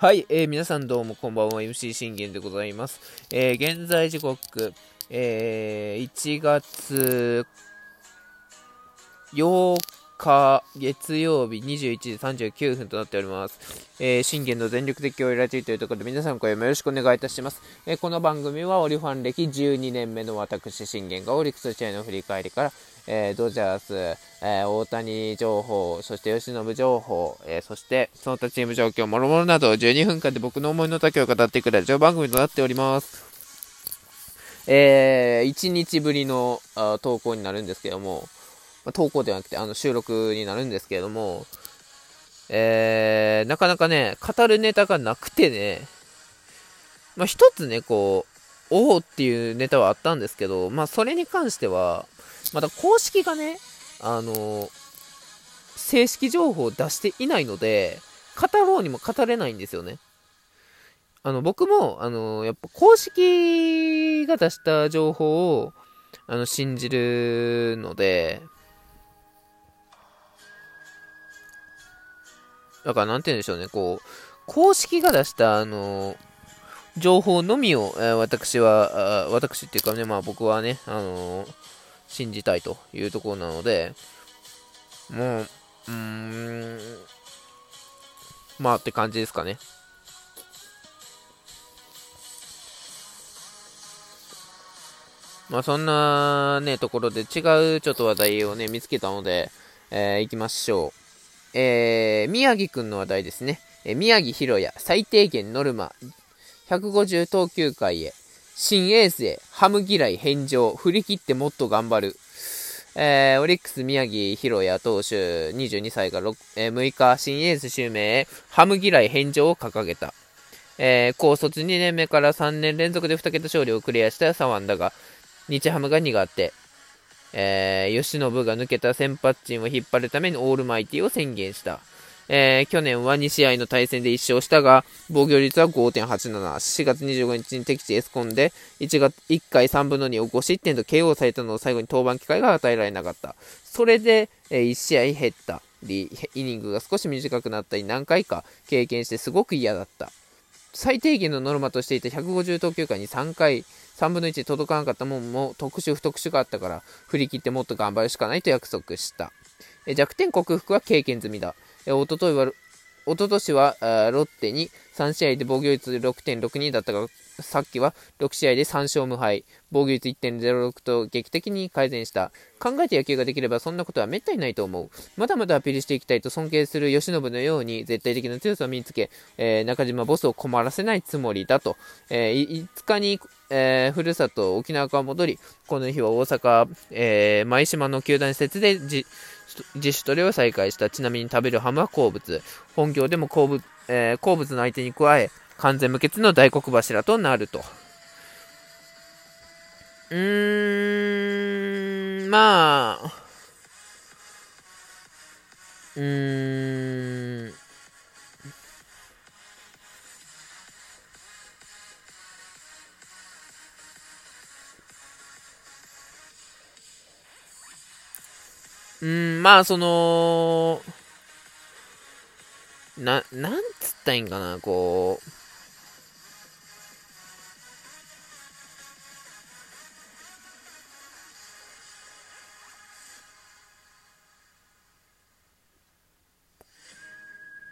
はい、えー、皆さんどうもこんばんは、MC 信玄でございます。えー、現在時刻、えー、1月8日月曜日21時39分となっております。えー、信玄の全力的をラジオというところで皆さん声もよろしくお願いいたします。えー、この番組はオリファン歴12年目の私信玄がオリックス試合の振り返りから、えー、ドジャース、えー、大谷情報、そして吉信情報、えー、そしてその他チーム状況、もろもろなど12分間で僕の思いの丈を語っていくラジオ番組となっております。えー、1日ぶりの投稿になるんですけども、まあ、投稿ではなくてあの収録になるんですけれども、えー、なかなかね、語るネタがなくてね、まあ、一つね、こう、おおっていうネタはあったんですけど、まあ、それに関しては、まだ公式がね、あの正式情報を出していないので、語ろうにも語れないんですよね。あの、僕も、あのやっぱ公式が出した情報を、あの、信じるので、だから、なんて言うんでしょうね、こう、公式が出した、あの情報のみを、えー、私はあ、私っていうかね、まあ僕はね、あのー、信じたいというところなので、もう、うーん、まあって感じですかね。まあそんなね、ところで違うちょっと話題をね、見つけたので、えー、行きましょう。えー、宮城くんの話題ですね。えー、宮城博也、最低限ノルマ、150投球回へ。新エースへ、ハム嫌い返上、振り切ってもっと頑張る。えー、オリックス宮城博也投手22歳が 6,、えー、6日、新エース襲名へ、ハム嫌い返上を掲げた。えー、高卒2年目から3年連続で2桁勝利をクリアした左腕だが、日ハムが苦手。えー、吉信が抜けた先発陣を引っ張るためにオールマイティを宣言した。えー、去年は2試合の対戦で1勝したが、防御率は5.87。4月25日に敵地エスコンで1月1回3分の2を5失点と KO されたのを最後に登板機会が与えられなかった。それで、えー、1試合減ったり、イニングが少し短くなったり何回か経験してすごく嫌だった。最低限のノルマとしていた150投球回に3回、3分の1届かなかったもんも特殊不特殊があったから振り切ってもっと頑張るしかないと約束した。え弱点克服は経験済みだ。え一昨日は、おととしはロッテに3試合で防御率6.62だったが、さっきは6試合で3勝無敗、防御率1.06と劇的に改善した。考えて野球ができればそんなことはめったにないと思う。まだまだアピールしていきたいと尊敬する吉信のように絶対的な強さを身につけ、えー、中島ボスを困らせないつもりだと。えー、5日に、えー、ふるさと沖縄から戻り、この日は大阪、えー、舞島の球団施設で自主トレを再開した。ちなみに食べるハムは好物。本業でも好物,、えー、好物の相手に加え、完全無欠の大黒柱となると。うーん、まあ、うーん、まあ、その、な、なんつったらいいんかな、こ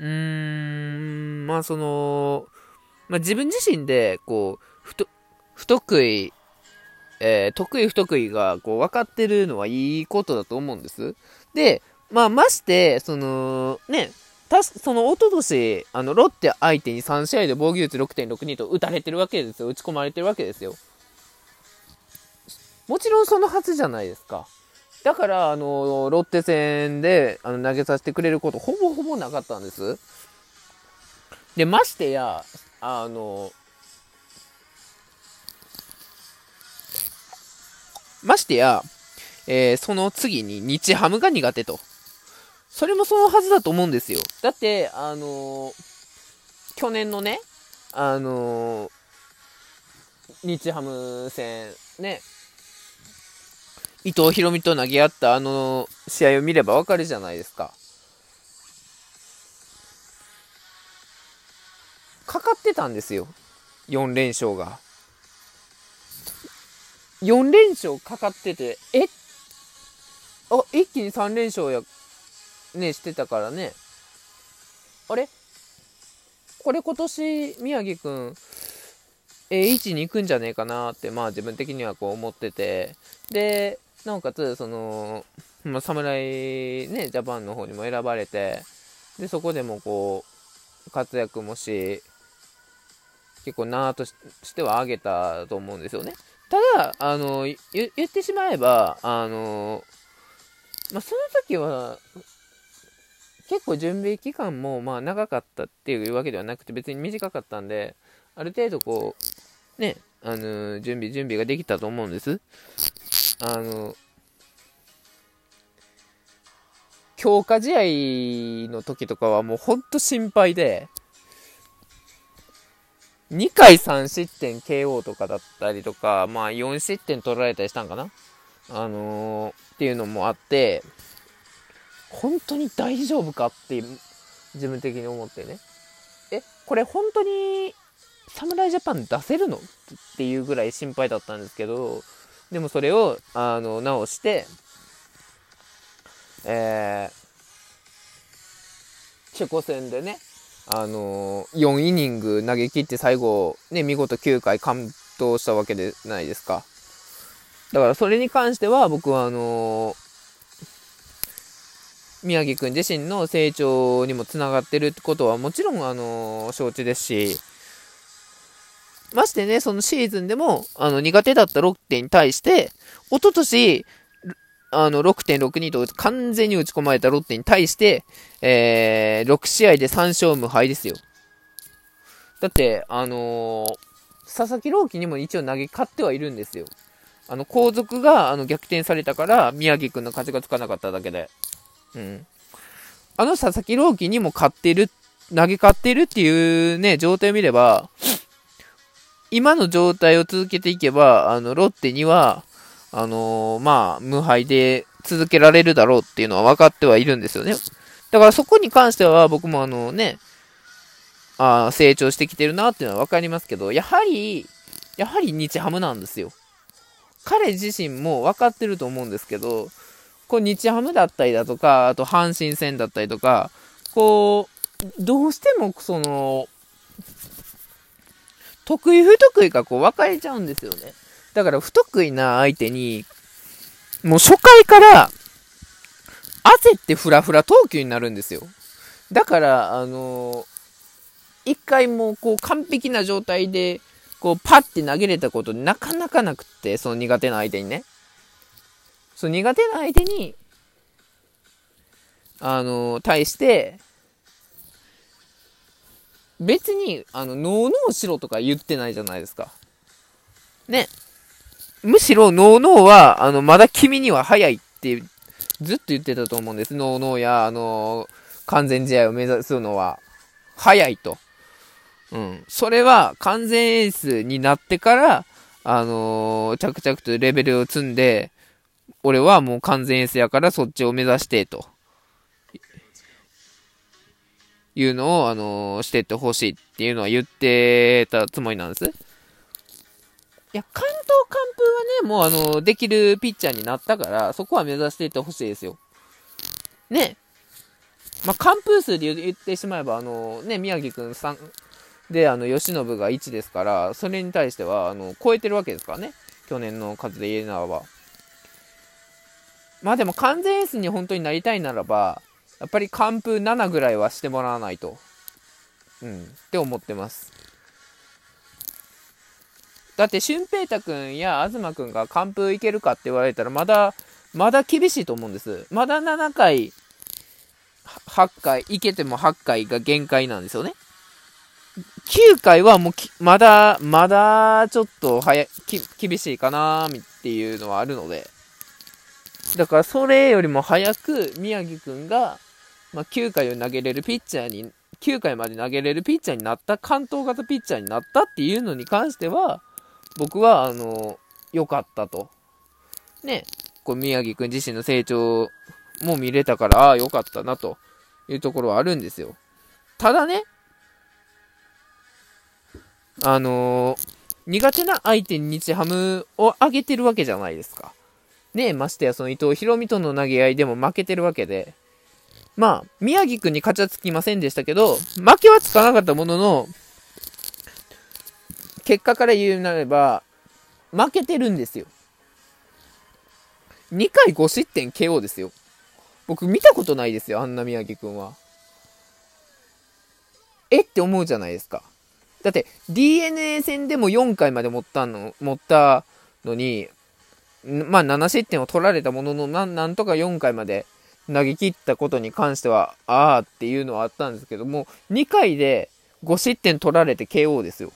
う、うーん、まあその、まあ自分自身で、こう、不不得意、えー、得意不得意がこう分かってるのはいいことだと思うんです。で、まあまして、その、ね、たその、おととし、あの、ロッテ相手に3試合で防御率6.62と打たれてるわけですよ。打ち込まれてるわけですよ。もちろんそのはずじゃないですか。だから、あの、ロッテ戦であの投げさせてくれること、ほぼほぼなかったんです。で、ましてや、あの、ましてや、えー、その次に日ハムが苦手と。それもそのはずだと思うんですよ。だって、あの去年のね、あの日ハム戦、ね、伊藤博美と投げ合ったあの試合を見ればわかるじゃないですか。かかってたんですよ。4連勝が。4連勝かかってて、え？あ、一気に3連勝や、ね、してたからね。あれ？これ今年、宮城くん、え位置に行くんじゃねえかなって、まあ自分的にはこう思ってて、で、なおかつ、その、まあ、侍ね、ジャパンの方にも選ばれて、で、そこでもこう、活躍もし、結構なーとしては上げたと思うんですよね。ただ、あの、言ってしまえば、あの、まあ、その時は、結構準備期間もまあ長かったっていうわけではなくて別に短かったんで、ある程度こう、ね、あの、準備、準備ができたと思うんです。あの、強化試合の時とかはもうほんと心配で、2回3失点 KO とかだったりとか、まあ4失点取られたりしたんかな？あのー、っていうのもあって、本当に大丈夫かって自分的に思ってね。え、これ本当に侍ジャパン出せるの？っていうぐらい心配だったんですけど、でもそれを、あの、直して、えー、チェコ戦でね、あのー、4イニング投げ切って最後、ね、見事9回完投したわけでないですか。だからそれに関しては僕はあのー、宮城くん自身の成長にもつながってるってことはもちろんあの承知ですし、ましてね、そのシーズンでも、あの、苦手だったロッテに対して、一昨年、あの、6.62と完全に打ち込まれたロッテに対して、えー、6試合で3勝無敗ですよ。だって、あのー、佐々木朗希にも一応投げ勝ってはいるんですよ。あの、後続が、あの、逆転されたから、宮城くんの勝ちがつかなかっただけで。うん。あの佐々木朗希にも勝ってる、投げ勝ってるっていうね、状態を見れば、今の状態を続けていけば、あの、ロッテには、あのー、まあ、無敗で続けられるだろうっていうのは分かってはいるんですよね。だからそこに関しては僕もあのね、あ成長してきてるなっていうのは分かりますけど、やはり、やはり日ハムなんですよ。彼自身も分かってると思うんですけど、こう日ハムだったりだとか、あと阪神戦だったりとか、こう、どうしてもその、得意不得意がこう分かれちゃうんですよね。だから不得意な相手に、もう初回から焦ってフラフラ投球になるんですよ。だから、あのー、一回もうこう完璧な状態で、こうパッて投げれたことなかなかなくって、その苦手な相手にね。その苦手な相手に、あのー、対して、別に、あの、ノーノーしろとか言ってないじゃないですか。ね。むしろ、ノーノーは、あの、まだ君には早いってずっと言ってたと思うんです。ノーノーや、あの完全試合を目指すのは、早いと。うん。それは、完全エースになってから、あのー、着々とレベルを積んで、俺はもう完全エースやからそっちを目指して、と。いうのを、あのー、してってほしいっていうのは言ってたつもりなんです。いや、関東完封はね、もうあの、できるピッチャーになったから、そこは目指していってほしいですよ。ね。まあ、完封数で言ってしまえば、あの、ね、宮城くん3で、あの、吉信が1ですから、それに対しては、あの、超えてるわけですからね。去年の数で言えならば。まあでも完全エースに本当になりたいならば、やっぱり完封7ぐらいはしてもらわないと。うん、って思ってます。だって、俊平太くんや東くんが完封いけるかって言われたら、まだ、まだ厳しいと思うんです。まだ7回、8回、いけても8回が限界なんですよね。9回はもうまだ、まだちょっと早き厳しいかなっていうのはあるので。だからそれよりも早く宮城くんがまあ、9回を投げれるピッチャーに、9回まで投げれるピッチャーになった、関東型ピッチャーになったっていうのに関しては、僕は、あの、良かったと。ね、こう宮城くん自身の成長も見れたから、ああ、良かったなというところはあるんですよ。ただね、あのー、苦手な相手に日ハムを上げてるわけじゃないですか。ねましてやその伊藤博美との投げ合いでも負けてるわけで。まあ、宮城くんに勝ちはつきませんでしたけど、負けはつかなかったものの、結果から言うなれば、負けてるんですよ。2回5失点 KO ですよ。僕見たことないですよ、あんな宮城くんは。えって思うじゃないですか。だって DNA 戦でも4回まで持ったの、持ったのに、まあ7失点を取られたものの、ななんとか4回まで投げ切ったことに関しては、ああっていうのはあったんですけども、2回で5失点取られて KO ですよ。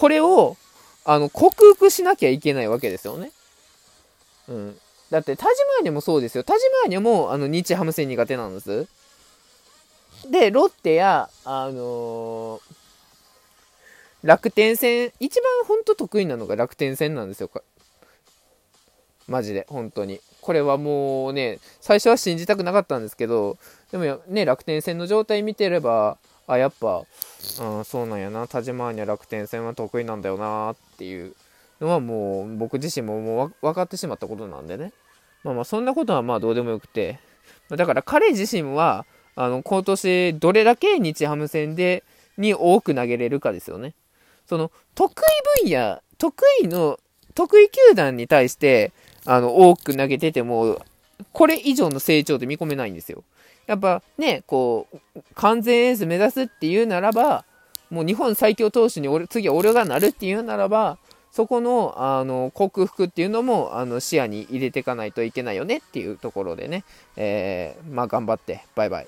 これを、あの、克服しなきゃいけないわけですよね。うん。だって、田島アニもそうですよ。田島アニも、あの、日ハム戦苦手なんです。で、ロッテや、あのー、楽天戦、一番ほんと得意なのが楽天戦なんですよ。マジで、本当に。これはもうね、最初は信じたくなかったんですけど、でもね、楽天戦の状態見てれば、あ、やっぱ、うん、そうなんやな、田島には楽天戦は得意なんだよなっていうのはもう、僕自身ももう分かってしまったことなんでね。まあまあ、そんなことはまあどうでもよくて、だから彼自身は、あの、今年どれだけ日ハム戦で、に多く投げれるかですよね。その、得意分野、得意の、得意球団に対して、あの、多く投げてても、これ以上の成長って見込めないんですよ。やっぱね、こう、完全エース目指すっていうならば、もう日本最強投手に俺、次は俺がなるっていうならば、そこの、あの、克服っていうのも、あの、視野に入れていかないといけないよねっていうところでね、えー、まあ頑張って、バイバイ。